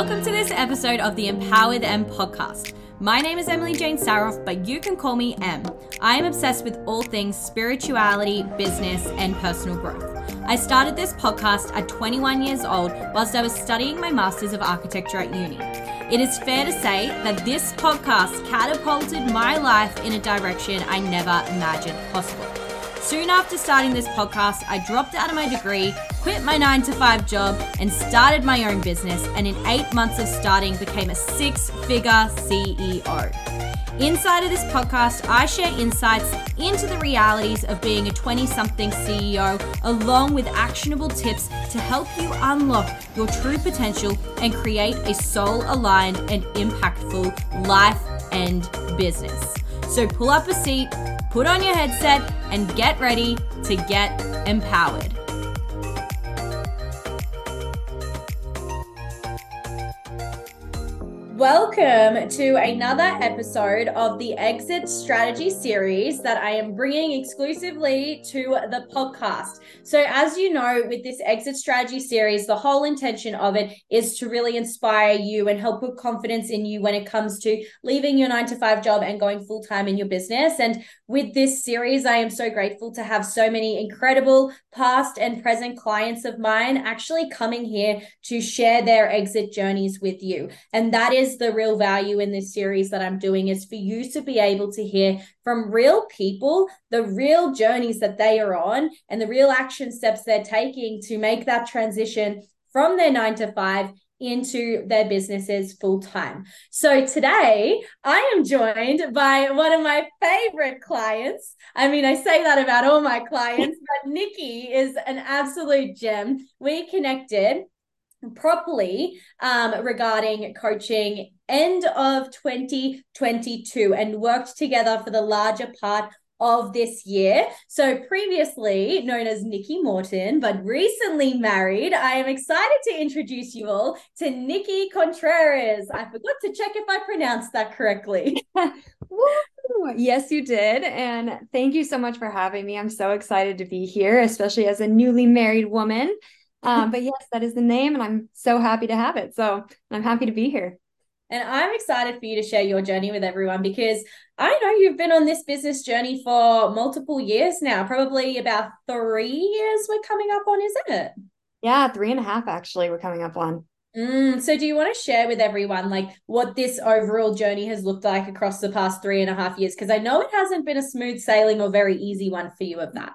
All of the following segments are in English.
Welcome to this episode of the Empower with M podcast. My name is Emily Jane Saroff, but you can call me M. I am obsessed with all things spirituality, business, and personal growth. I started this podcast at 21 years old whilst I was studying my Masters of Architecture at uni. It is fair to say that this podcast catapulted my life in a direction I never imagined possible. Soon after starting this podcast, I dropped out of my degree, quit my nine to five job, and started my own business. And in eight months of starting, became a six figure CEO. Inside of this podcast, I share insights into the realities of being a 20 something CEO, along with actionable tips to help you unlock your true potential and create a soul aligned and impactful life and business. So pull up a seat put on your headset, and get ready to get empowered. Welcome to another episode of the Exit Strategy series that I am bringing exclusively to the podcast. So, as you know, with this Exit Strategy series, the whole intention of it is to really inspire you and help put confidence in you when it comes to leaving your nine to five job and going full time in your business. And with this series, I am so grateful to have so many incredible past and present clients of mine actually coming here to share their exit journeys with you. And that is is the real value in this series that I'm doing is for you to be able to hear from real people the real journeys that they are on and the real action steps they're taking to make that transition from their 9 to 5 into their businesses full time. So today I am joined by one of my favorite clients. I mean, I say that about all my clients, but Nikki is an absolute gem. We connected properly um, regarding coaching end of 2022 and worked together for the larger part of this year. So previously known as Nikki Morton, but recently married, I am excited to introduce you all to Nikki Contreras. I forgot to check if I pronounced that correctly. yes, you did. And thank you so much for having me. I'm so excited to be here, especially as a newly married woman. Um, but yes, that is the name, and I'm so happy to have it. So I'm happy to be here. And I'm excited for you to share your journey with everyone because I know you've been on this business journey for multiple years now, probably about three years we're coming up on, isn't it? Yeah, three and a half actually, we're coming up on. Mm, so do you want to share with everyone like what this overall journey has looked like across the past three and a half years? Because I know it hasn't been a smooth sailing or very easy one for you of that.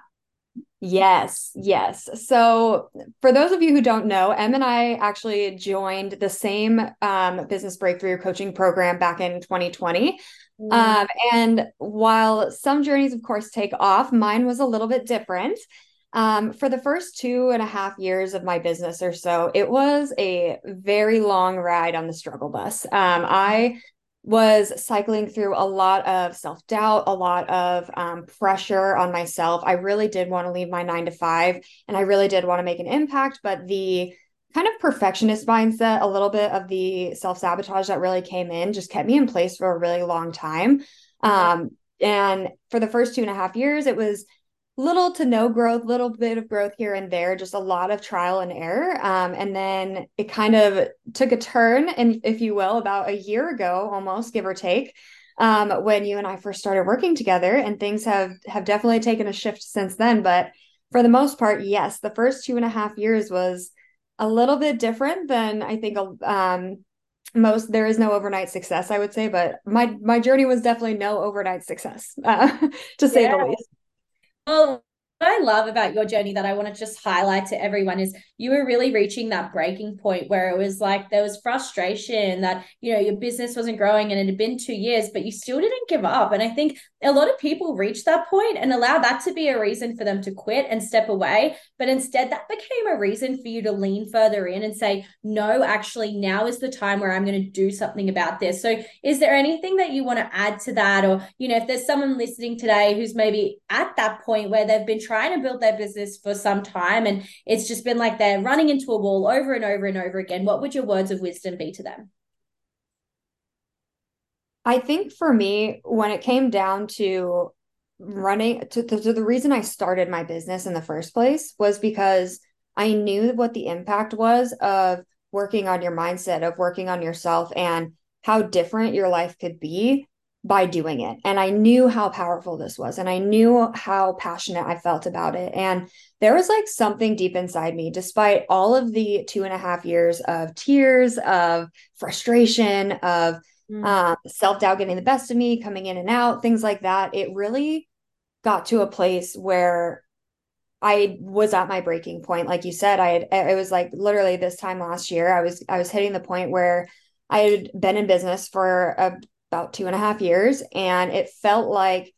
Yes, yes. So, for those of you who don't know, Em and I actually joined the same um, business breakthrough coaching program back in 2020. Mm. Um, and while some journeys, of course, take off, mine was a little bit different. Um, for the first two and a half years of my business or so, it was a very long ride on the struggle bus. Um, I was cycling through a lot of self doubt, a lot of um, pressure on myself. I really did want to leave my nine to five and I really did want to make an impact, but the kind of perfectionist mindset, a little bit of the self sabotage that really came in just kept me in place for a really long time. Um, and for the first two and a half years, it was little to no growth, little bit of growth here and there, just a lot of trial and error. Um, and then it kind of took a turn, and if you will, about a year ago, almost give or take, um, when you and I first started working together. And things have have definitely taken a shift since then. But for the most part, yes, the first two and a half years was a little bit different than I think um, most there is no overnight success i would say but my my journey was definitely no overnight success uh, to say yeah. the least what I love about your journey that I want to just highlight to everyone is you were really reaching that breaking point where it was like there was frustration that, you know, your business wasn't growing and it had been two years, but you still didn't give up. And I think a lot of people reach that point and allow that to be a reason for them to quit and step away. But instead, that became a reason for you to lean further in and say, no, actually, now is the time where I'm going to do something about this. So, is there anything that you want to add to that? Or, you know, if there's someone listening today who's maybe at that point where they've been trying to build their business for some time and it's just been like they're running into a wall over and over and over again, what would your words of wisdom be to them? I think for me, when it came down to running to, to, to, the reason I started my business in the first place was because I knew what the impact was of working on your mindset, of working on yourself and how different your life could be by doing it. And I knew how powerful this was. And I knew how passionate I felt about it. And there was like something deep inside me, despite all of the two and a half years of tears, of frustration, of mm. um, self doubt getting the best of me, coming in and out, things like that. It really got to a place where I was at my breaking point. Like you said, I had, it was like literally this time last year, I was, I was hitting the point where I had been in business for a about two and a half years. And it felt like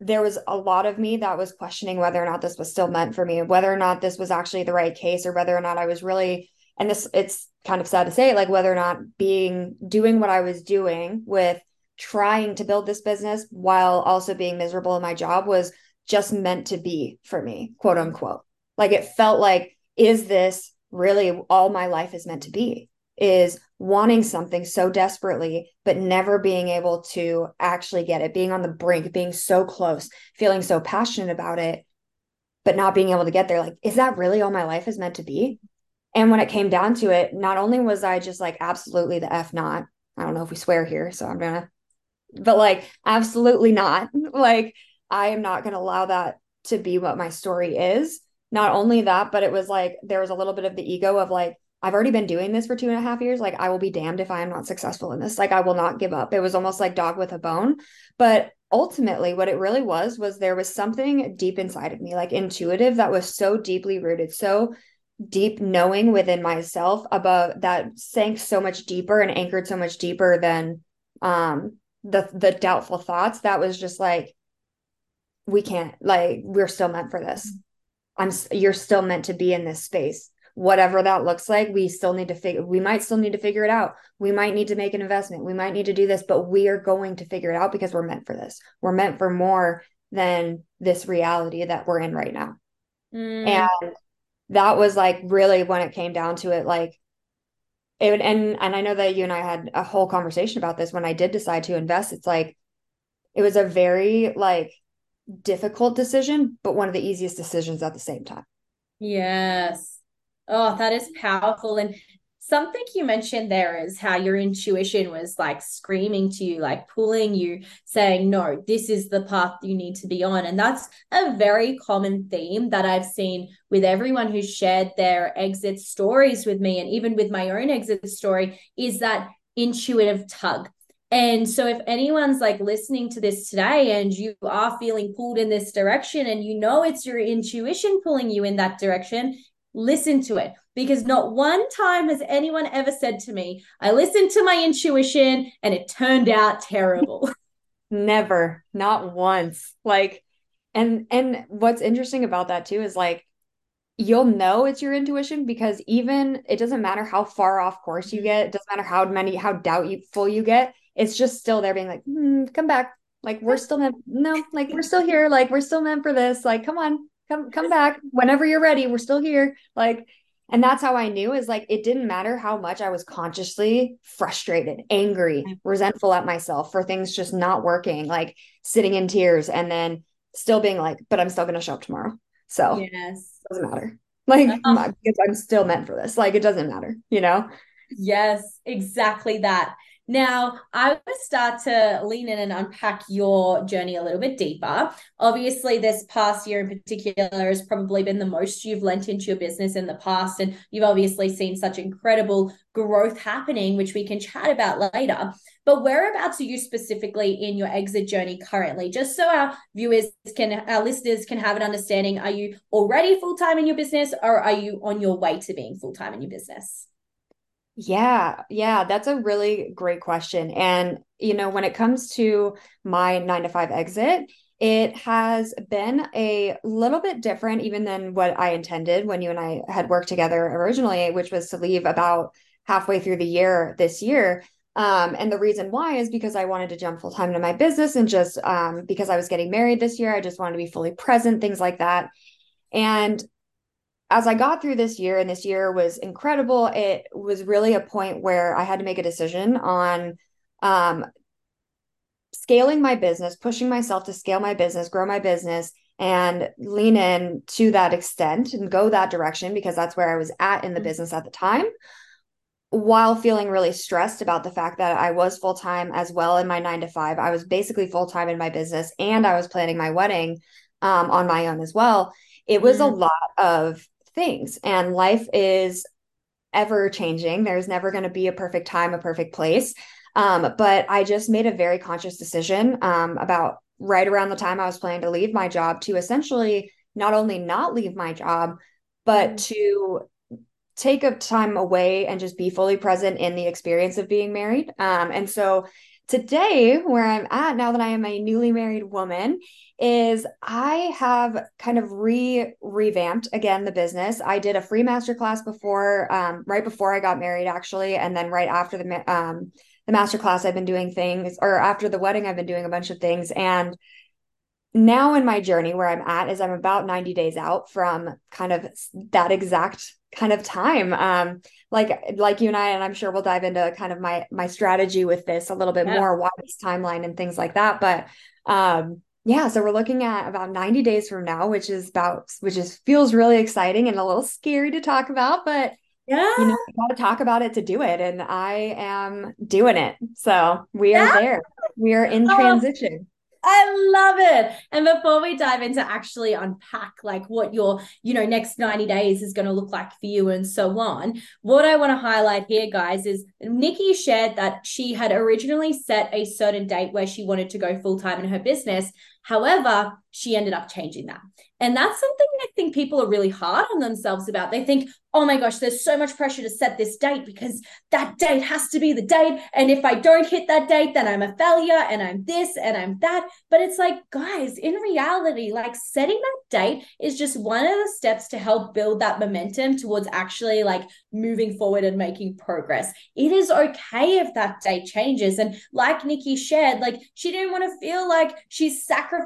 there was a lot of me that was questioning whether or not this was still meant for me, whether or not this was actually the right case, or whether or not I was really, and this, it's kind of sad to say, like whether or not being, doing what I was doing with trying to build this business while also being miserable in my job was just meant to be for me, quote unquote. Like it felt like, is this really all my life is meant to be? Is wanting something so desperately, but never being able to actually get it, being on the brink, being so close, feeling so passionate about it, but not being able to get there. Like, is that really all my life is meant to be? And when it came down to it, not only was I just like absolutely the F not, I don't know if we swear here, so I'm gonna, but like, absolutely not. Like, I am not gonna allow that to be what my story is. Not only that, but it was like there was a little bit of the ego of like, I've already been doing this for two and a half years. Like, I will be damned if I am not successful in this. Like, I will not give up. It was almost like dog with a bone. But ultimately, what it really was, was there was something deep inside of me, like intuitive, that was so deeply rooted, so deep knowing within myself above that sank so much deeper and anchored so much deeper than um the the doubtful thoughts that was just like we can't like we're still meant for this i'm you're still meant to be in this space whatever that looks like we still need to figure we might still need to figure it out. We might need to make an investment. We might need to do this but we are going to figure it out because we're meant for this. We're meant for more than this reality that we're in right now. Mm. and that was like really when it came down to it like it, would, and and I know that you and I had a whole conversation about this when I did decide to invest. It's like it was a very like difficult decision but one of the easiest decisions at the same time. Yes Oh, that is powerful. And something you mentioned there is how your intuition was like screaming to you, like pulling you, saying, no, this is the path you need to be on. And that's a very common theme that I've seen with everyone who's shared their exit stories with me, and even with my own exit story, is that intuitive tug. And so, if anyone's like listening to this today and you are feeling pulled in this direction and you know it's your intuition pulling you in that direction, listen to it because not one time has anyone ever said to me, I listened to my intuition and it turned out terrible. Never, not once. Like, and and what's interesting about that too is like you'll know it's your intuition because even it doesn't matter how far off course you get, it doesn't matter how many how doubtful you get, it's just still there being like, mm, come back. Like we're still meant no, like we're still here, like we're still meant for this. Like, come on, come come back whenever you're ready. We're still here. Like and that's how i knew is like it didn't matter how much i was consciously frustrated angry mm-hmm. resentful at myself for things just not working like sitting in tears and then still being like but i'm still going to show up tomorrow. So yes. doesn't matter. Like uh-huh. i'm still meant for this. Like it doesn't matter you know? Yes exactly that now, I would start to lean in and unpack your journey a little bit deeper. Obviously, this past year in particular has probably been the most you've lent into your business in the past. And you've obviously seen such incredible growth happening, which we can chat about later. But whereabouts are you specifically in your exit journey currently? Just so our viewers can, our listeners can have an understanding. Are you already full time in your business or are you on your way to being full time in your business? Yeah, yeah, that's a really great question. And, you know, when it comes to my nine to five exit, it has been a little bit different even than what I intended when you and I had worked together originally, which was to leave about halfway through the year this year. Um, and the reason why is because I wanted to jump full time into my business and just um, because I was getting married this year, I just wanted to be fully present, things like that. And as I got through this year, and this year was incredible, it was really a point where I had to make a decision on um, scaling my business, pushing myself to scale my business, grow my business, and lean in to that extent and go that direction because that's where I was at in the mm-hmm. business at the time. while feeling really stressed about the fact that I was full time as well in my nine to five. I was basically full time in my business and I was planning my wedding um, on my own as well. It was mm. a lot of things, and life is ever changing. There's never going to be a perfect time, a perfect place. Um, but I just made a very conscious decision um, about right around the time I was planning to leave my job to essentially not only not leave my job, but mm. to take a time away and just be fully present in the experience of being married. Um, and so today, where I'm at now that I am a newly married woman, is I have kind of re revamped again the business. I did a free masterclass before, um, right before I got married, actually, and then right after the um, the masterclass, I've been doing things, or after the wedding, I've been doing a bunch of things, and now in my journey where I'm at is I'm about 90 days out from kind of that exact kind of time. Um like like you and I and I'm sure we'll dive into kind of my my strategy with this a little bit yeah. more why this timeline and things like that. But um yeah so we're looking at about 90 days from now which is about which is feels really exciting and a little scary to talk about but yeah you know got to talk about it to do it and I am doing it. So we are yeah. there. We are in oh, transition I love it. And before we dive into actually unpack like what your, you know, next 90 days is going to look like for you and so on, what I want to highlight here, guys, is Nikki shared that she had originally set a certain date where she wanted to go full time in her business. However, she ended up changing that. And that's something I think people are really hard on themselves about. They think, oh my gosh, there's so much pressure to set this date because that date has to be the date. And if I don't hit that date, then I'm a failure and I'm this and I'm that. But it's like, guys, in reality, like setting that date is just one of the steps to help build that momentum towards actually like moving forward and making progress. It is okay if that date changes. And like Nikki shared, like she didn't want to feel like she's sacrificing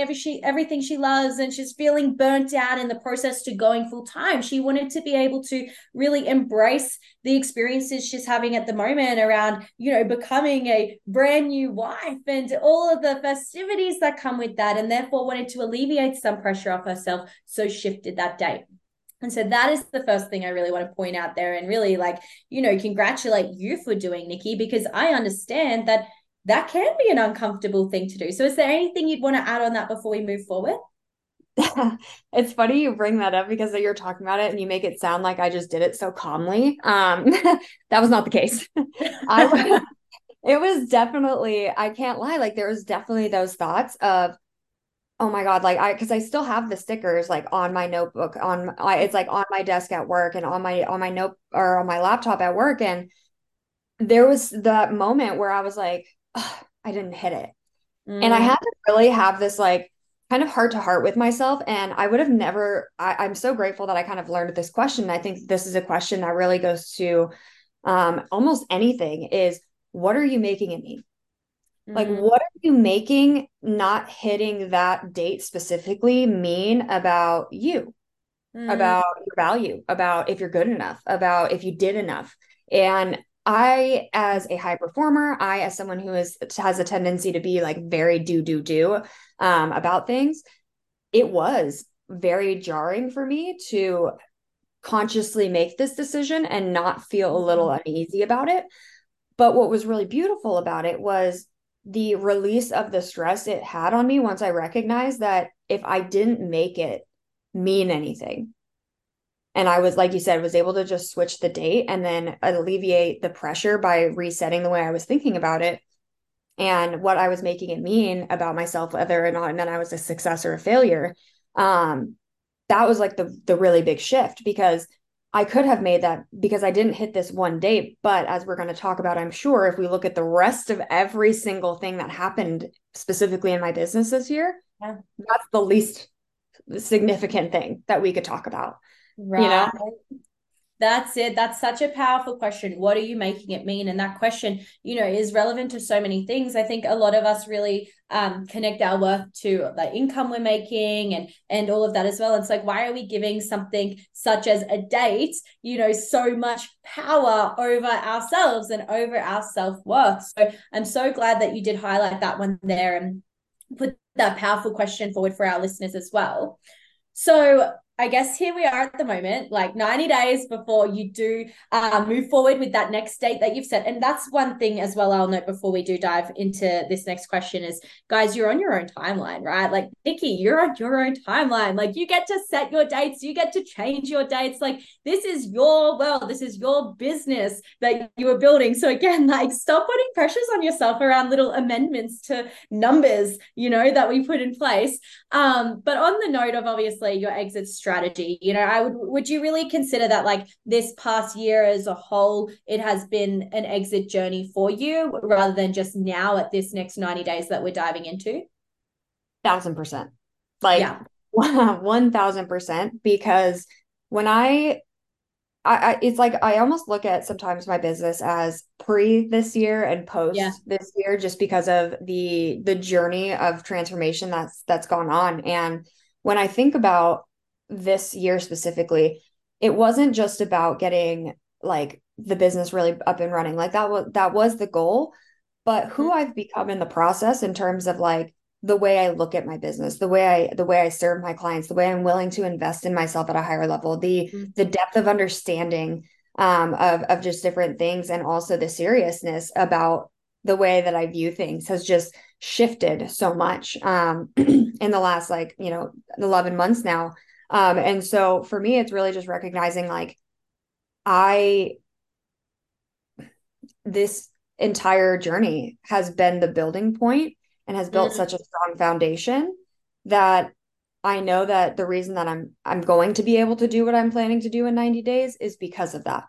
every she everything she loves and she's feeling burnt out in the process to going full time. She wanted to be able to really embrace the experiences she's having at the moment around, you know, becoming a brand new wife and all of the festivities that come with that, and therefore wanted to alleviate some pressure off herself. So shifted that date. And so that is the first thing I really want to point out there and really like, you know, congratulate you for doing, Nikki, because I understand that that can be an uncomfortable thing to do. So is there anything you'd want to add on that before we move forward? it's funny you bring that up because you're talking about it and you make it sound like I just did it so calmly. Um, that was not the case. I, it was definitely, I can't lie, like there was definitely those thoughts of, oh my god, like I because I still have the stickers like on my notebook, on I, it's like on my desk at work and on my on my note or on my laptop at work. And there was that moment where I was like, I didn't hit it. Mm. And I mm. had to really have this like kind of heart to heart with myself. And I would have never, I, am so grateful that I kind of learned this question. I think this is a question that really goes to um, almost anything is what are you making it mean? Mm-hmm. Like, what are you making not hitting that date specifically mean about you, mm-hmm. about your value, about if you're good enough, about if you did enough? And I, as a high performer, I, as someone who is has a tendency to be like very do do do um, about things, it was very jarring for me to consciously make this decision and not feel a little mm-hmm. uneasy about it. But what was really beautiful about it was the release of the stress it had on me once I recognized that if I didn't make it mean anything, and i was like you said was able to just switch the date and then alleviate the pressure by resetting the way i was thinking about it and what i was making it mean about myself whether or not and then i was a success or a failure um that was like the the really big shift because I could have made that because I didn't hit this one date. But as we're going to talk about, I'm sure if we look at the rest of every single thing that happened specifically in my business this year, yeah. that's the least significant thing that we could talk about. Right. You know? That's it. That's such a powerful question. What are you making it mean? And that question, you know, is relevant to so many things. I think a lot of us really um, connect our worth to the income we're making and and all of that as well. It's like, why are we giving something such as a date, you know, so much power over ourselves and over our self worth? So I'm so glad that you did highlight that one there and put that powerful question forward for our listeners as well. So I guess here we are at the moment, like 90 days before you do uh, move forward with that next date that you've set. And that's one thing as well, I'll note before we do dive into this next question is guys, you're on your own timeline, right? Like, Nikki, you're on your own timeline. Like, you get to set your dates, you get to change your dates. Like, this is your world, this is your business that you are building. So, again, like, stop putting pressures on yourself around little amendments to numbers, you know, that we put in place. Um, but on the note of obviously your exit strategy, you know i would would you really consider that like this past year as a whole it has been an exit journey for you rather than just now at this next 90 days that we're diving into thousand percent like yeah. 1000% because when I, I, I it's like i almost look at sometimes my business as pre this year and post yeah. this year just because of the the journey of transformation that's that's gone on and when i think about this year specifically, it wasn't just about getting like the business really up and running. Like that was that was the goal, but who mm-hmm. I've become in the process in terms of like the way I look at my business, the way I the way I serve my clients, the way I'm willing to invest in myself at a higher level, the mm-hmm. the depth of understanding um, of of just different things, and also the seriousness about the way that I view things has just shifted so much um, in the last like you know 11 months now um, and so for me, it's really just recognizing like I, this entire journey has been the building point and has built mm-hmm. such a strong foundation that I know that the reason that I'm I'm going to be able to do what I'm planning to do in 90 days is because of that.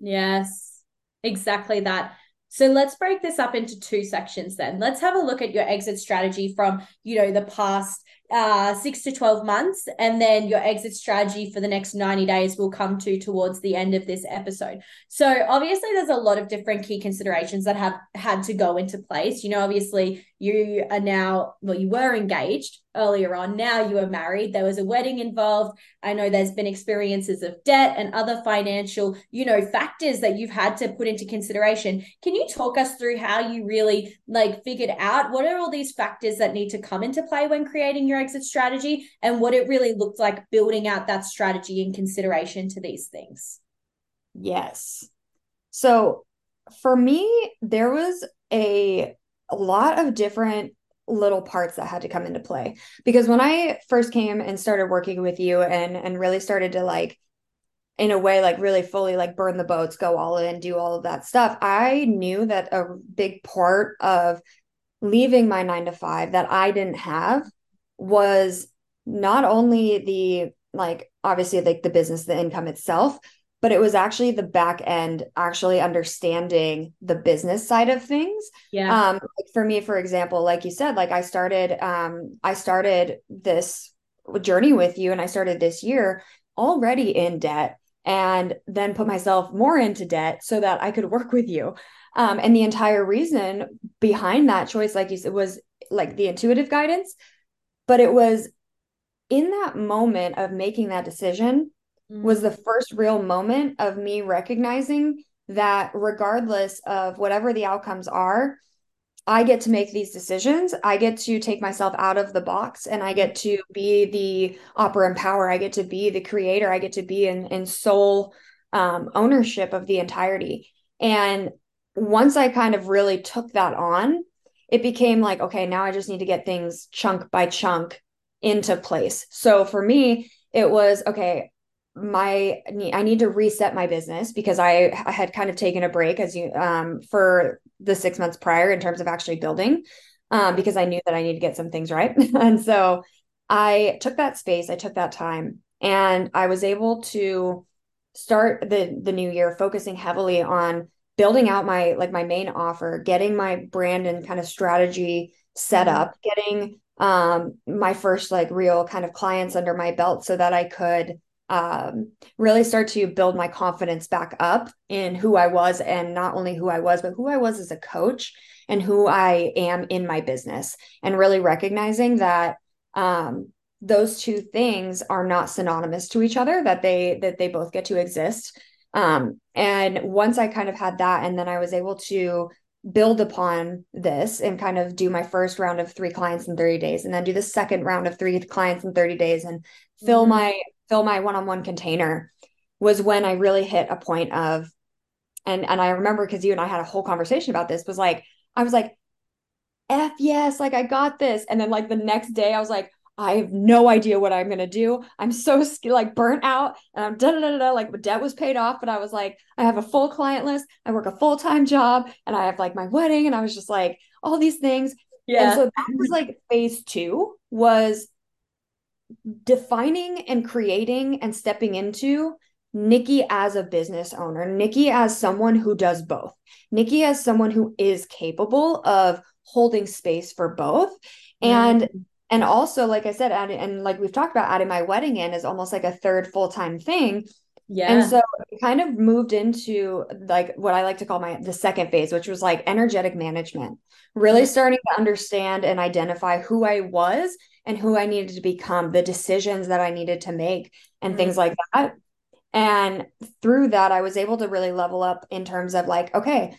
Yes. Exactly that. So let's break this up into two sections then. Let's have a look at your exit strategy from, you know, the past uh, six to 12 months, and then your exit strategy for the next 90 days will come to towards the end of this episode. So, obviously, there's a lot of different key considerations that have had to go into place. You know, obviously, you are now, well, you were engaged earlier on. Now you are married. There was a wedding involved. I know there's been experiences of debt and other financial, you know, factors that you've had to put into consideration. Can you talk us through how you really like figured out what are all these factors that need to come into play when creating your exit strategy and what it really looked like building out that strategy in consideration to these things? Yes. So for me, there was a a lot of different little parts that had to come into play. Because when i first came and started working with you and and really started to like in a way like really fully like burn the boats go all in do all of that stuff i knew that a big part of leaving my 9 to 5 that i didn't have was not only the like obviously like the business the income itself but it was actually the back end actually understanding the business side of things. Yeah. Um like for me for example like you said like i started um i started this journey with you and i started this year already in debt and then put myself more into debt so that i could work with you. Um and the entire reason behind that choice like you said was like the intuitive guidance but it was in that moment of making that decision was the mm. first real moment of me recognizing that regardless of whatever the outcomes are, I get to make these decisions. I get to take myself out of the box and I get to be the opera and power. I get to be the creator. I get to be in, in sole um, ownership of the entirety. And once I kind of really took that on, it became like, okay, now I just need to get things chunk by chunk into place. So for me, it was okay, my I need to reset my business because I, I had kind of taken a break as you um for the six months prior in terms of actually building um because I knew that I need to get some things right and so I took that space I took that time and I was able to start the the new year focusing heavily on building out my like my main offer getting my brand and kind of strategy set mm-hmm. up getting um my first like real kind of clients under my belt so that I could um, really start to build my confidence back up in who I was and not only who I was, but who I was as a coach and who I am in my business. And really recognizing that um, those two things are not synonymous to each other, that they that they both get to exist. Um, and once I kind of had that, and then I was able to build upon this and kind of do my first round of three clients in 30 days and then do the second round of three clients in 30 days and fill mm-hmm. my fill my one-on-one container was when I really hit a point of and and I remember because you and I had a whole conversation about this was like I was like F yes like I got this and then like the next day I was like I have no idea what I'm gonna do. I'm so like burnt out, and I'm da da da da. Like the debt was paid off, but I was like, I have a full client list. I work a full time job, and I have like my wedding, and I was just like all these things. Yeah. And so that was like phase two was defining and creating and stepping into Nikki as a business owner, Nikki as someone who does both, Nikki as someone who is capable of holding space for both. Mm-hmm. And and also like i said add, and like we've talked about adding my wedding in is almost like a third full-time thing. Yeah. And so it kind of moved into like what i like to call my the second phase which was like energetic management really mm-hmm. starting to understand and identify who i was and who i needed to become the decisions that i needed to make and mm-hmm. things like that and through that i was able to really level up in terms of like okay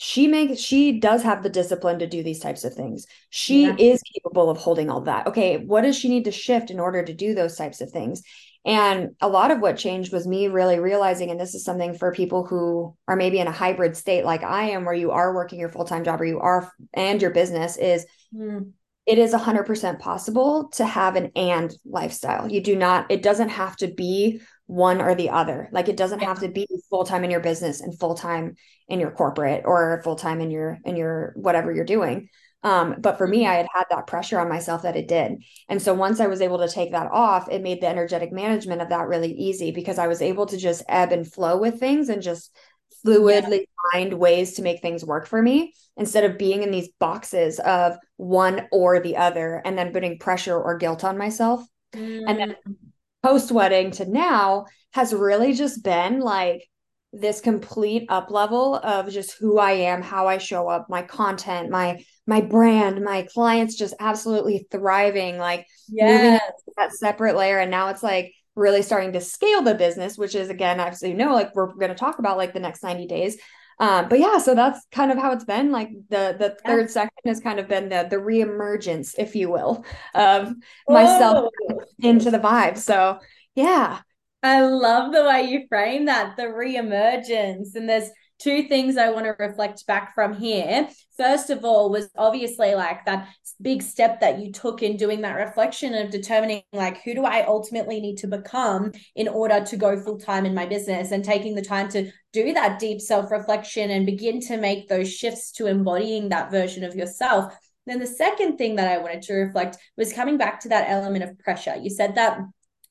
she makes she does have the discipline to do these types of things she yeah. is capable of holding all that okay what does she need to shift in order to do those types of things and a lot of what changed was me really realizing and this is something for people who are maybe in a hybrid state like i am where you are working your full-time job or you are and your business is mm. It is 100% possible to have an and lifestyle you do not it doesn't have to be one or the other. Like it doesn't have to be full time in your business and full time in your corporate or full time in your in your whatever you're doing. Um, but for me, I had had that pressure on myself that it did. And so once I was able to take that off, it made the energetic management of that really easy because I was able to just ebb and flow with things and just fluidly yeah. find ways to make things work for me instead of being in these boxes of one or the other and then putting pressure or guilt on myself. Mm. And then mm post wedding to now has really just been like this complete up level of just who I am, how I show up, my content, my my brand, my clients just absolutely thriving, like yeah, that separate layer. And now it's like really starting to scale the business, which is again, obviously, you know, like we're going to talk about like the next 90 days. Um, but yeah, so that's kind of how it's been. Like the the yeah. third section has kind of been the the reemergence, if you will, of Whoa. myself into the vibe. So yeah. I love the way you frame that, the reemergence. And there's two things I want to reflect back from here. First of all, was obviously like that big step that you took in doing that reflection of determining, like, who do I ultimately need to become in order to go full time in my business and taking the time to do that deep self reflection and begin to make those shifts to embodying that version of yourself. Then the second thing that I wanted to reflect was coming back to that element of pressure. You said that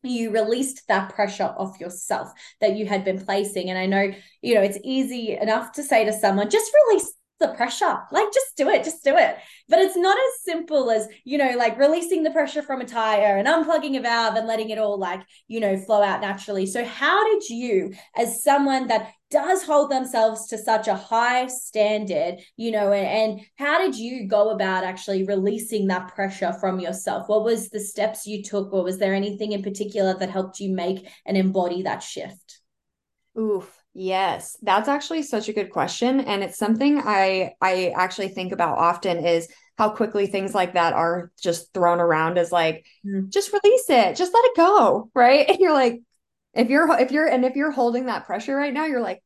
you released that pressure off yourself that you had been placing. And I know, you know, it's easy enough to say to someone, just release the pressure. Like, just do it, just do it. But it's not as simple as, you know, like releasing the pressure from a tire and unplugging a valve and letting it all, like, you know, flow out naturally. So, how did you, as someone that does hold themselves to such a high standard, you know, and, and how did you go about actually releasing that pressure from yourself? What was the steps you took, or was there anything in particular that helped you make and embody that shift? Oof. Yes, that's actually such a good question and it's something I I actually think about often is how quickly things like that are just thrown around as like mm. just release it, just let it go, right? And you're like if you're if you're and if you're holding that pressure right now, you're like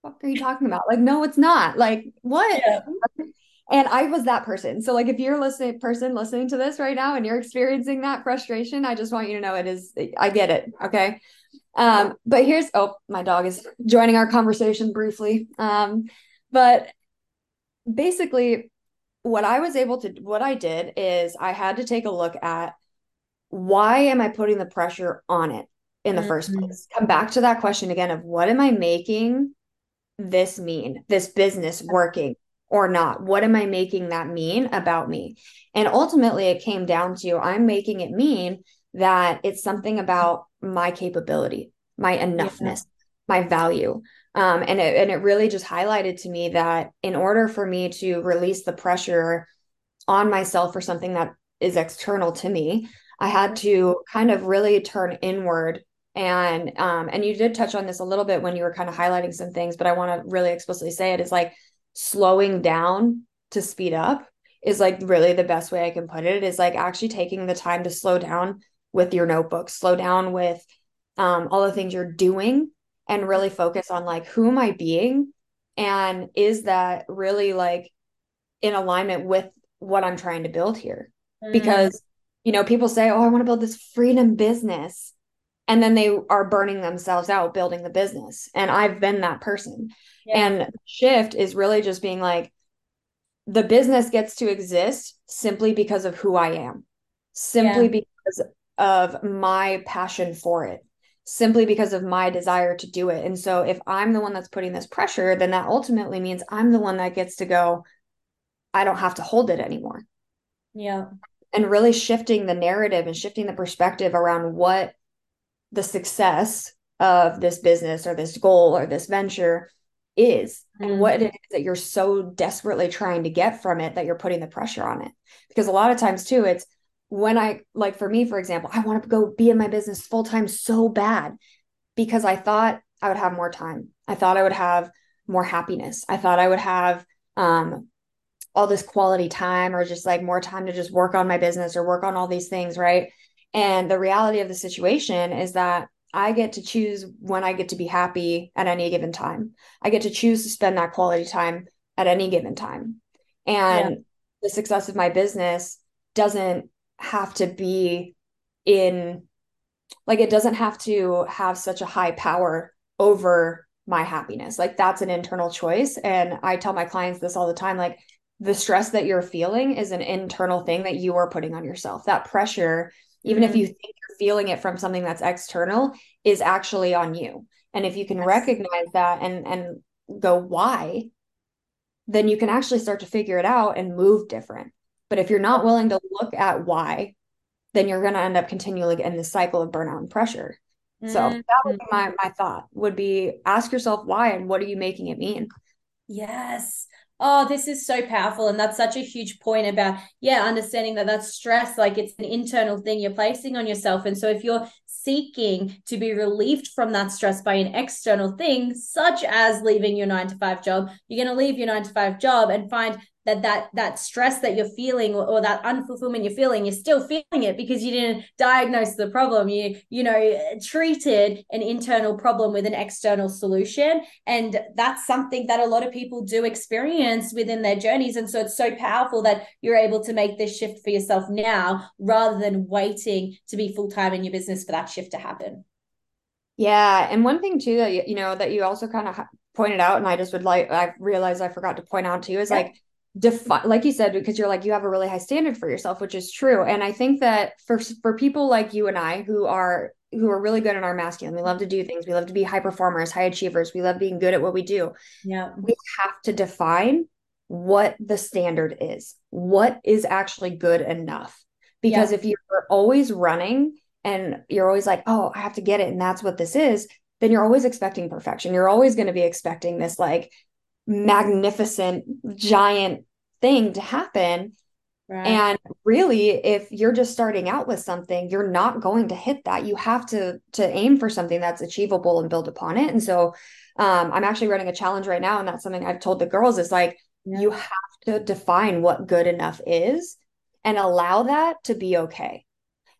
what are you talking about? Like no, it's not. Like what? Yeah. And I was that person. So like if you're listening person listening to this right now and you're experiencing that frustration, I just want you to know it is I get it, okay? Um, but here's oh, my dog is joining our conversation briefly. Um, but basically, what I was able to what I did is I had to take a look at why am I putting the pressure on it in the mm-hmm. first place? Come back to that question again of what am I making this mean? This business working or not? What am I making that mean about me? And ultimately, it came down to I'm making it mean that it's something about my capability, my enoughness, yeah. my value. Um, and it and it really just highlighted to me that in order for me to release the pressure on myself for something that is external to me, I had to kind of really turn inward and um and you did touch on this a little bit when you were kind of highlighting some things but i want to really explicitly say it is like slowing down to speed up is like really the best way i can put it is like actually taking the time to slow down with your notebook, slow down with um, all the things you're doing, and really focus on like, who am I being? And is that really like in alignment with what I'm trying to build here? Mm-hmm. Because, you know, people say, oh, I want to build this freedom business. And then they are burning themselves out building the business. And I've been that person. Yeah. And shift is really just being like, the business gets to exist simply because of who I am, simply yeah. because of my passion for it, simply because of my desire to do it. And so if I'm the one that's putting this pressure, then that ultimately means I'm the one that gets to go, I don't have to hold it anymore. Yeah. And really shifting the narrative and shifting the perspective around what the success of this business or this goal or this venture is and mm-hmm. what it is that you're so desperately trying to get from it that you're putting the pressure on it. Because a lot of times, too, it's when I, like for me, for example, I want to go be in my business full time so bad because I thought I would have more time. I thought I would have more happiness. I thought I would have um, all this quality time or just like more time to just work on my business or work on all these things. Right. And the reality of the situation is that I get to choose when I get to be happy at any given time. I get to choose to spend that quality time at any given time. And yeah. the success of my business doesn't have to be in like it doesn't have to have such a high power over my happiness. Like that's an internal choice and I tell my clients this all the time like the stress that you're feeling is an internal thing that you are putting on yourself. That pressure even mm-hmm. if you think you're feeling it from something that's external is actually on you and if you can yes. recognize that and and go why then you can actually start to figure it out and move different but if you're not willing to look at why then you're going to end up continually in this cycle of burnout and pressure mm-hmm. so that would be my my thought would be ask yourself why and what are you making it mean yes Oh, this is so powerful. And that's such a huge point about, yeah, understanding that that's stress, like it's an internal thing you're placing on yourself. And so if you're seeking to be relieved from that stress by an external thing, such as leaving your nine to five job, you're going to leave your nine to five job and find that that that stress that you're feeling or, or, that unfulfillment you're feeling you're still feeling it because you didn't diagnose the problem. You you know treated an internal problem with an external solution. And that's something that a lot of people do experience within their journeys. And so it's so powerful that you're able to make this shift for yourself now rather than waiting to be full-time in your business for that shift to happen. Yeah. And one thing too that you, you know that you also kind of pointed out and i just would like i realized i forgot to point out to you is yeah. like define like you said because you're like you have a really high standard for yourself which is true. And i think that for for people like you and i who are who are really good in our masculine we love to do things. We love to be high performers high achievers. We love being good at what we do. Yeah. We have to define what the standard is. What is actually good enough? Because yeah. if you're always running and you're always like oh i have to get it and that's what this is then you're always expecting perfection. You're always going to be expecting this like magnificent giant thing to happen. Right. and really if you're just starting out with something you're not going to hit that. You have to to aim for something that's achievable and build upon it. And so um, i'm actually running a challenge right now and that's something i've told the girls is like yeah. you have to define what good enough is and allow that to be okay.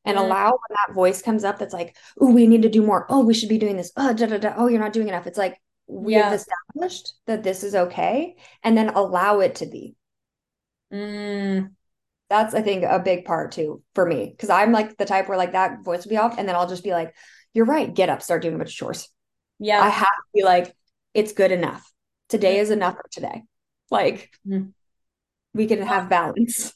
And allow when that voice comes up that's like oh we need to do more. Oh we should be doing this. Oh da, da, da. oh you're not doing enough. It's like we yeah. have established that this is okay and then allow it to be. Mm. that's i think a big part too for me because i'm like the type where like that voice will be off and then i'll just be like you're right get up start doing a bunch of chores. Yeah. I have to be like it's good enough. Today is enough for today. Like mm. we can have balance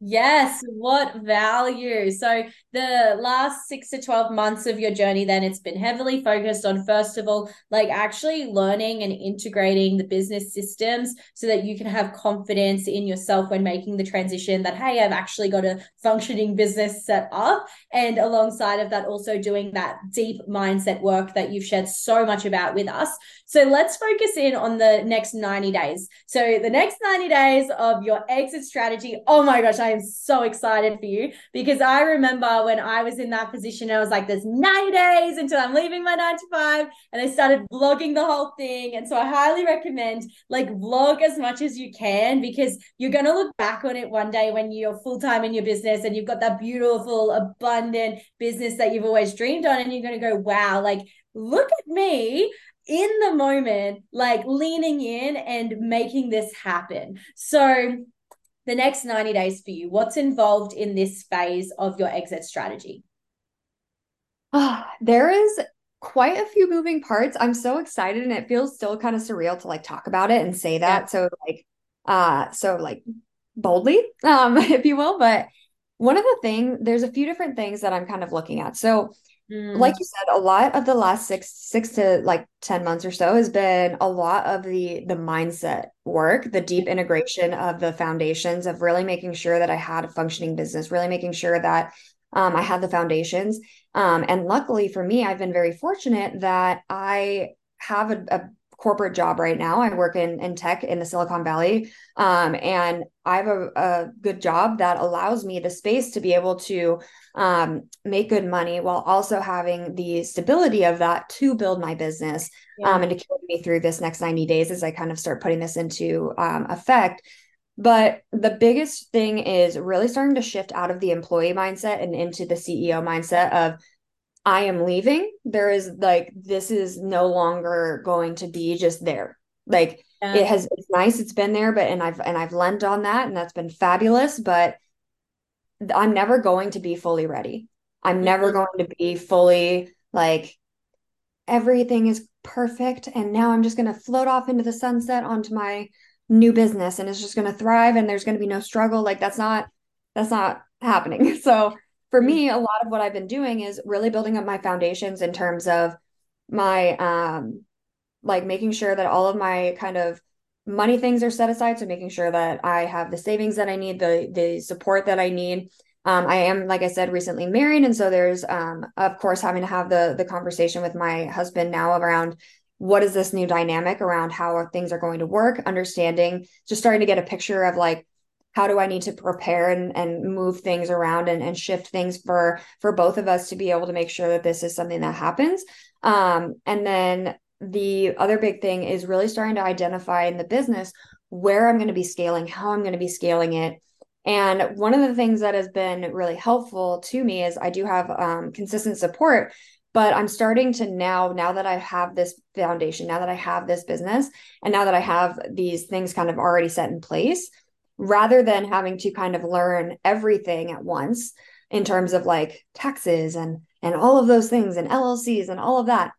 Yes, what value? So, the last six to 12 months of your journey, then it's been heavily focused on, first of all, like actually learning and integrating the business systems so that you can have confidence in yourself when making the transition that, hey, I've actually got a functioning business set up. And alongside of that, also doing that deep mindset work that you've shared so much about with us. So, let's focus in on the next 90 days. So, the next 90 days of your exit strategy. Oh my gosh, I I am so excited for you because I remember when I was in that position, I was like, there's 90 days until I'm leaving my nine to five. And I started vlogging the whole thing. And so I highly recommend like vlog as much as you can because you're going to look back on it one day when you're full time in your business and you've got that beautiful, abundant business that you've always dreamed on. And you're going to go, wow, like, look at me in the moment, like leaning in and making this happen. So, the next 90 days for you, what's involved in this phase of your exit strategy? Oh, there is quite a few moving parts. I'm so excited and it feels still kind of surreal to like talk about it and say that. Yeah. So like uh so like boldly, um, if you will. But one of the thing, there's a few different things that I'm kind of looking at. So Mm. Like you said, a lot of the last six six to like 10 months or so has been a lot of the the mindset work, the deep integration of the foundations of really making sure that I had a functioning business, really making sure that um, I had the foundations. Um, and luckily for me, I've been very fortunate that I have a, a corporate job right now. I work in, in tech in the Silicon Valley. Um, and I have a, a, good job that allows me the space to be able to um, make good money while also having the stability of that to build my business yeah. um, and to carry me through this next 90 days as I kind of start putting this into um, effect. But the biggest thing is really starting to shift out of the employee mindset and into the CEO mindset of I am leaving, there is like this is no longer going to be just there. Like yeah. it has it's nice, it's been there, but and I've and I've lent on that and that's been fabulous, but I'm never going to be fully ready. I'm mm-hmm. never going to be fully like everything is perfect and now I'm just going to float off into the sunset onto my new business and it's just going to thrive and there's going to be no struggle like that's not that's not happening. So for me, a lot of what I've been doing is really building up my foundations in terms of my um like making sure that all of my kind of money things are set aside. So making sure that i have the savings that i need the the support that i need. Um, i am like i said recently married. And so there's um, of course having to have the the conversation with my husband now around what is this new dynamic around how things are going to work understanding just starting to get a picture of like how do I need to prepare and, and move things around and, and shift things for for both of us to be able to make sure that this is something that happens. Um, and then the other big thing is really starting to identify in the business where I'm going to be scaling, how I'm going to be scaling it. And one of the things that has been really helpful to me is I do have um, consistent support, but I'm starting to now, now that I have this foundation, now that I have this business, and now that I have these things kind of already set in place, rather than having to kind of learn everything at once in terms of like taxes and and all of those things and LLCs and all of that.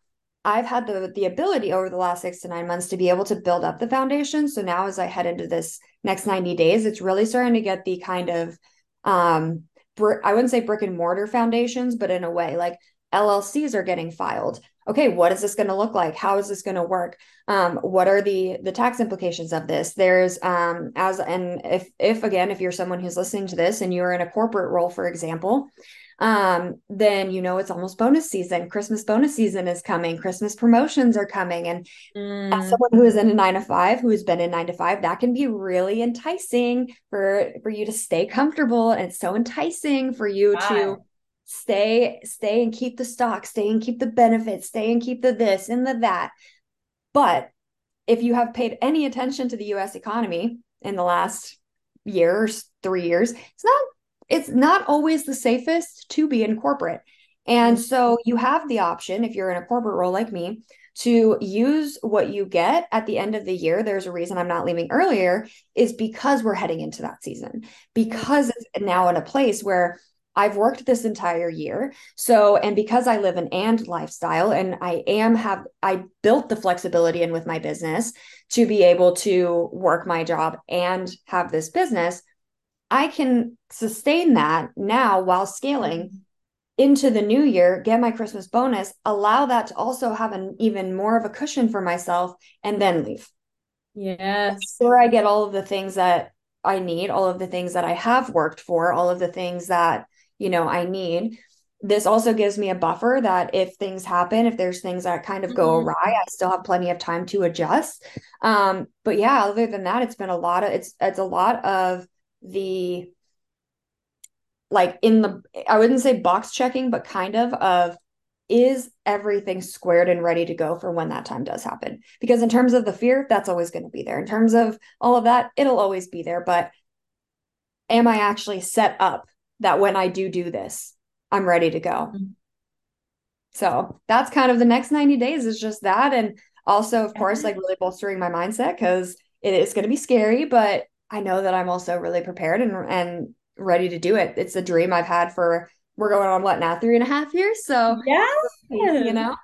I've had the the ability over the last 6 to 9 months to be able to build up the foundation. So now as I head into this next 90 days, it's really starting to get the kind of um br- I wouldn't say brick and mortar foundations, but in a way like LLCs are getting filed okay what is this going to look like how is this going to work um, what are the the tax implications of this there's um, as and if if again if you're someone who's listening to this and you're in a corporate role for example um, then you know it's almost bonus season christmas bonus season is coming christmas promotions are coming and mm. as someone who is in a nine to five who has been in nine to five that can be really enticing for for you to stay comfortable and it's so enticing for you wow. to stay stay and keep the stock stay and keep the benefits stay and keep the this and the that. But if you have paid any attention to the US economy in the last years 3 years it's not it's not always the safest to be in corporate. And so you have the option if you're in a corporate role like me to use what you get at the end of the year. There's a reason i'm not leaving earlier is because we're heading into that season because it's now in a place where I've worked this entire year. So, and because I live an and lifestyle and I am have, I built the flexibility in with my business to be able to work my job and have this business, I can sustain that now while scaling into the new year, get my Christmas bonus, allow that to also have an even more of a cushion for myself and then leave. Yes. Where I get all of the things that I need, all of the things that I have worked for, all of the things that you know I need this also gives me a buffer that if things happen if there's things that kind of go mm-hmm. awry i still have plenty of time to adjust um but yeah other than that it's been a lot of it's it's a lot of the like in the I wouldn't say box checking, but kind of of is everything squared and ready to go for when that time does happen? Because in terms of the fear, that's always going to be there. In terms of all of that, it'll always be there. But am I actually set up that when I do do this, I'm ready to go? Mm-hmm. So that's kind of the next 90 days is just that. And also, of course, like really bolstering my mindset because it is going to be scary, but I know that I'm also really prepared and, and ready to do it. It's a dream I've had for we're going on what now three and a half years so yeah you know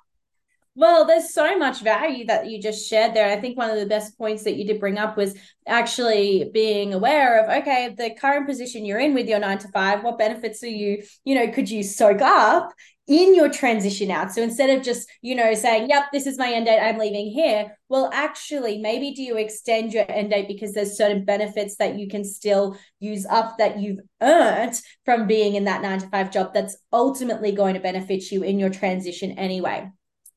well there's so much value that you just shared there i think one of the best points that you did bring up was actually being aware of okay the current position you're in with your nine to five what benefits are you you know could you soak up in your transition out. So instead of just, you know, saying, yep, this is my end date, I'm leaving here, well, actually, maybe do you extend your end date because there's certain benefits that you can still use up that you've earned from being in that nine to five job that's ultimately going to benefit you in your transition anyway.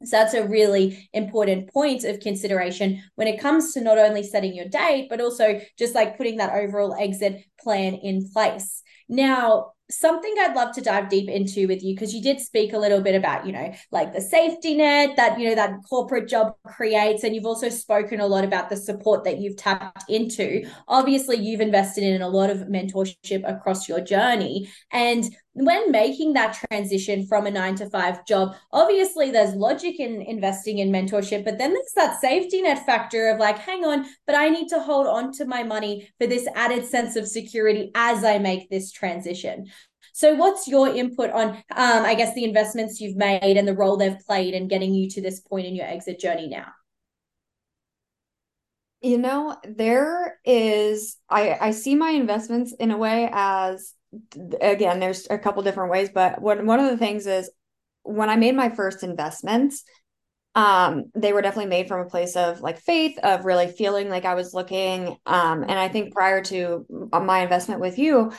So that's a really important point of consideration when it comes to not only setting your date, but also just like putting that overall exit plan in place. Now, something I'd love to dive deep into with you because you did speak a little bit about, you know, like the safety net that, you know, that corporate job creates. And you've also spoken a lot about the support that you've tapped into. Obviously, you've invested in a lot of mentorship across your journey. And when making that transition from a nine to five job, obviously there's logic in investing in mentorship, but then there's that safety net factor of like, hang on, but I need to hold on to my money for this added sense of security as I make this transition. So, what's your input on, um, I guess, the investments you've made and the role they've played in getting you to this point in your exit journey now? You know, there is, I, I see my investments in a way as again, there's a couple different ways, but one one of the things is when I made my first investments, um, they were definitely made from a place of like faith, of really feeling like I was looking. Um, and I think prior to my investment with you,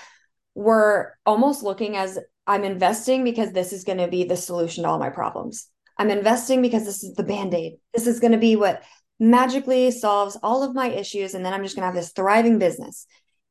we're almost looking as I'm investing because this is going to be the solution to all my problems. I'm investing because this is the band aid. This is going to be what magically solves all of my issues. And then I'm just going to have this thriving business.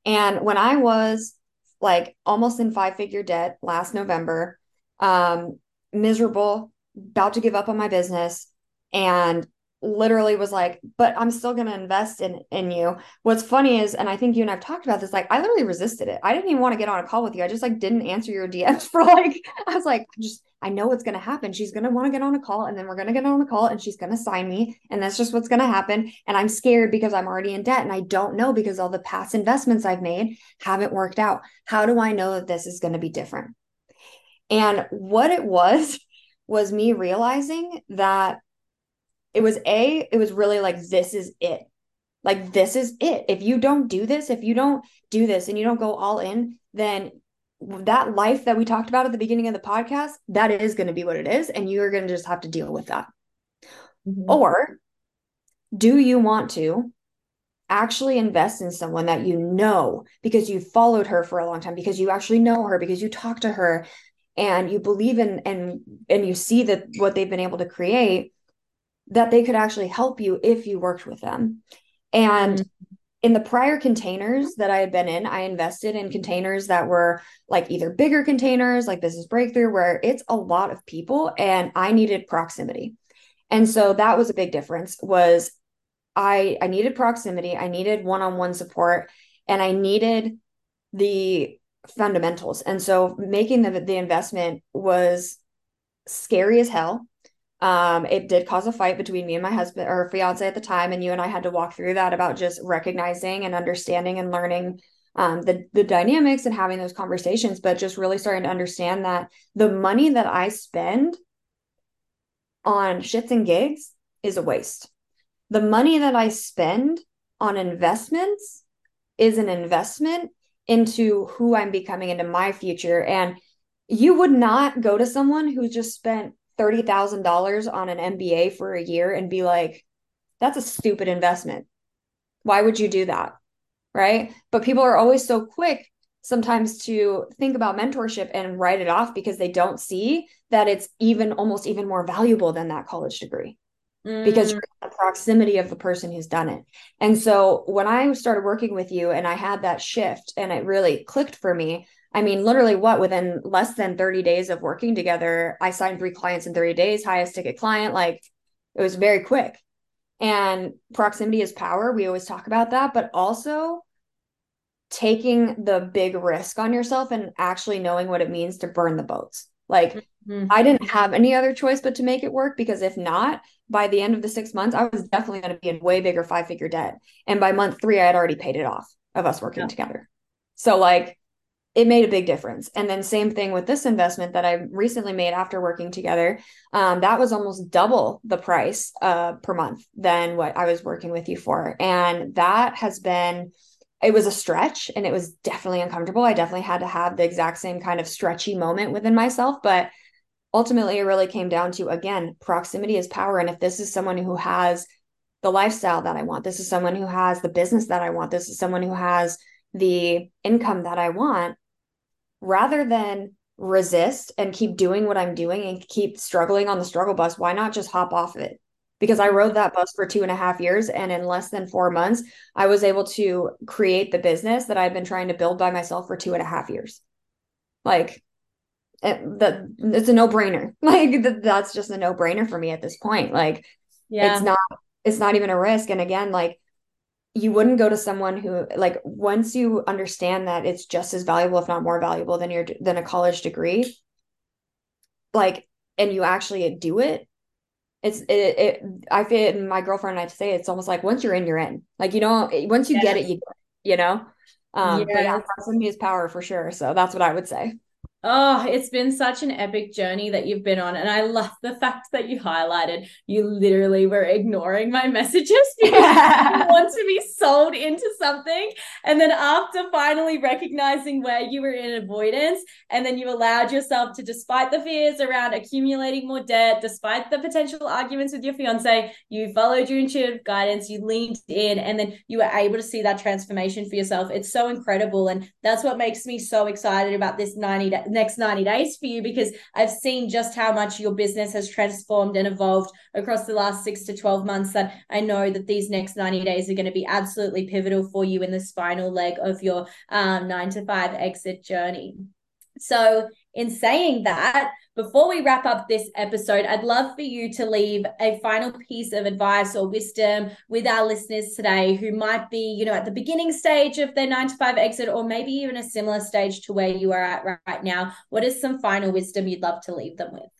And when I was like almost in five figure debt last November, um, miserable, about to give up on my business, and literally was like, but I'm still going to invest in in you. What's funny is, and I think you and I've talked about this, like I literally resisted it. I didn't even want to get on a call with you. I just like didn't answer your DMs for like, I was like, just I know what's going to happen. She's going to want to get on a call and then we're going to get on a call and she's going to sign me. And that's just what's going to happen. And I'm scared because I'm already in debt and I don't know because all the past investments I've made haven't worked out. How do I know that this is going to be different? And what it was, was me realizing that it was a it was really like this is it. Like this is it. If you don't do this if you don't do this and you don't go all in then that life that we talked about at the beginning of the podcast that is going to be what it is and you're going to just have to deal with that. Mm-hmm. or do you want to actually invest in someone that you know because you followed her for a long time because you actually know her because you talk to her and you believe in and and you see that what they've been able to create that they could actually help you if you worked with them. And mm-hmm. in the prior containers that I had been in, I invested in containers that were like either bigger containers, like Business Breakthrough, where it's a lot of people and I needed proximity. And so that was a big difference was I I needed proximity, I needed one-on-one support, and I needed the fundamentals. And so making the the investment was scary as hell um, it did cause a fight between me and my husband or fiance at the time, and you and I had to walk through that about just recognizing and understanding and learning um, the the dynamics and having those conversations, but just really starting to understand that the money that I spend on shits and gigs is a waste. The money that I spend on investments is an investment into who I'm becoming into my future. And you would not go to someone who just spent $30,000 on an MBA for a year and be like, that's a stupid investment. Why would you do that? Right. But people are always so quick sometimes to think about mentorship and write it off because they don't see that it's even almost even more valuable than that college degree. mm. because you're in the proximity of the person who's done it. And so when I started working with you and I had that shift and it really clicked for me, I mean, literally, what within less than 30 days of working together, I signed three clients in 30 days, highest ticket client. Like it was very quick. And proximity is power. We always talk about that, but also taking the big risk on yourself and actually knowing what it means to burn the boats. Like mm-hmm. I didn't have any other choice but to make it work because if not, by the end of the six months, I was definitely going to be in way bigger five figure debt. And by month three, I had already paid it off of us working yeah. together. So like it made a big difference. And then same thing with this investment that I recently made after working together. Um, that was almost double the price uh, per month than what I was working with you for. And that has been it was a stretch and it was definitely uncomfortable. I definitely had to have the exact same kind of stretchy moment within myself, but ultimately it really came down to again, proximity is power and if this is someone who has the lifestyle that I want, this is someone who has the business that I want, this is someone who has the income that I want, rather than resist and keep doing what I'm doing and keep struggling on the struggle bus, why not just hop off of it? Because I rode that bus for two and a half years. And in less than four months, I was able to create the business that I've been trying to build by myself for two and a half years. Like, eh, it, that it's a no brainer. Like, that's just a no brainer for me at this point. Like, yeah. it's not, it's not even a risk. And again, like, you wouldn't go to someone who like once you understand that it's just as valuable if not more valuable than your than a college degree like and you actually do it it's it, it i feel my girlfriend and i say it's almost like once you're in you're in like you know once you yes. get it you you know um yes. but yeah proximity is power for sure so that's what i would say Oh, it's been such an epic journey that you've been on. And I love the fact that you highlighted you literally were ignoring my messages because you want to be sold into something. And then after finally recognizing where you were in avoidance, and then you allowed yourself to, despite the fears around accumulating more debt, despite the potential arguments with your fiance, you followed your intuitive guidance, you leaned in, and then you were able to see that transformation for yourself. It's so incredible. And that's what makes me so excited about this 90 days next 90 days for you because I've seen just how much your business has transformed and evolved across the last six to 12 months that I know that these next 90 days are going to be absolutely pivotal for you in this final leg of your um, nine to five exit journey. So, in saying that, before we wrap up this episode, I'd love for you to leave a final piece of advice or wisdom with our listeners today who might be, you know, at the beginning stage of their nine to five exit or maybe even a similar stage to where you are at right now. What is some final wisdom you'd love to leave them with?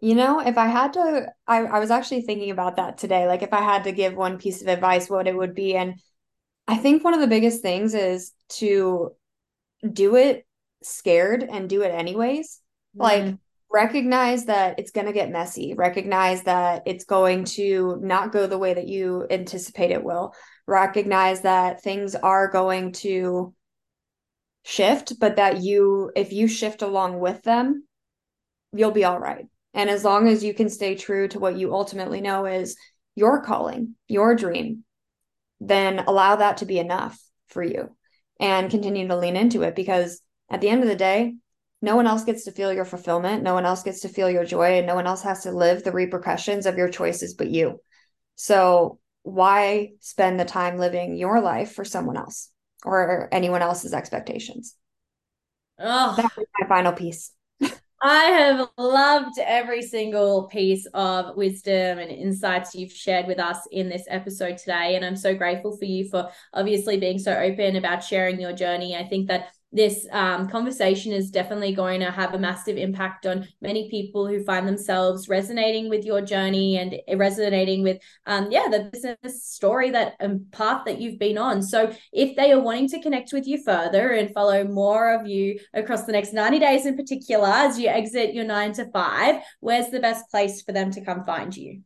You know, if I had to, I, I was actually thinking about that today. Like, if I had to give one piece of advice, what it would be. And I think one of the biggest things is to do it scared and do it anyways. Mm-hmm. Like recognize that it's going to get messy, recognize that it's going to not go the way that you anticipate it will. Recognize that things are going to shift, but that you if you shift along with them, you'll be all right. And as long as you can stay true to what you ultimately know is your calling, your dream, then allow that to be enough for you and continue to lean into it because at the end of the day, no one else gets to feel your fulfillment. No one else gets to feel your joy, and no one else has to live the repercussions of your choices but you. So, why spend the time living your life for someone else or anyone else's expectations? Oh, that's my final piece. I have loved every single piece of wisdom and insights you've shared with us in this episode today. And I'm so grateful for you for obviously being so open about sharing your journey. I think that this um, conversation is definitely going to have a massive impact on many people who find themselves resonating with your journey and resonating with um, yeah the business story that um, path that you've been on. So if they are wanting to connect with you further and follow more of you across the next 90 days in particular as you exit your nine to five where's the best place for them to come find you?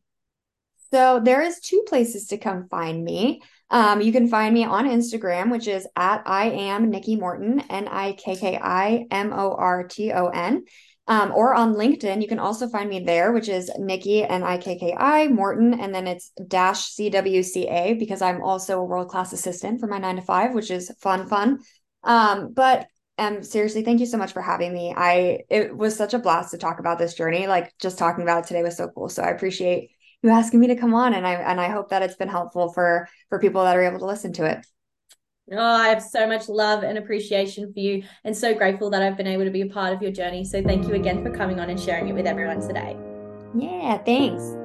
So there is two places to come find me um, you can find me on Instagram, which is at I am Nikki Morton, N I K K I M O R T O N. Um, or on LinkedIn, you can also find me there, which is Nikki N I K K I Morton, and then it's dash CWCA because I'm also a world class assistant for my nine to five, which is fun, fun. Um, but And seriously, thank you so much for having me. I it was such a blast to talk about this journey. Like just talking about it today was so cool. So I appreciate you asking me to come on and I and I hope that it's been helpful for for people that are able to listen to it. Oh, I have so much love and appreciation for you and so grateful that I've been able to be a part of your journey. So thank you again for coming on and sharing it with everyone today. Yeah, thanks.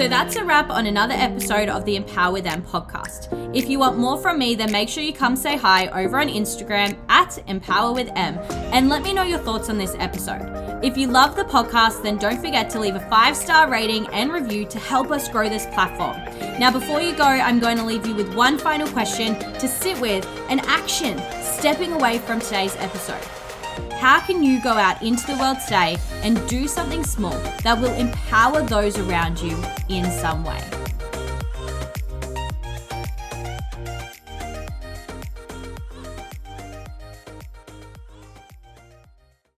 So that's a wrap on another episode of the Empower with Em podcast. If you want more from me, then make sure you come say hi over on Instagram at Empower with Em and let me know your thoughts on this episode. If you love the podcast, then don't forget to leave a five star rating and review to help us grow this platform. Now, before you go, I'm going to leave you with one final question to sit with and action stepping away from today's episode. How can you go out into the world today and do something small that will empower those around you in some way?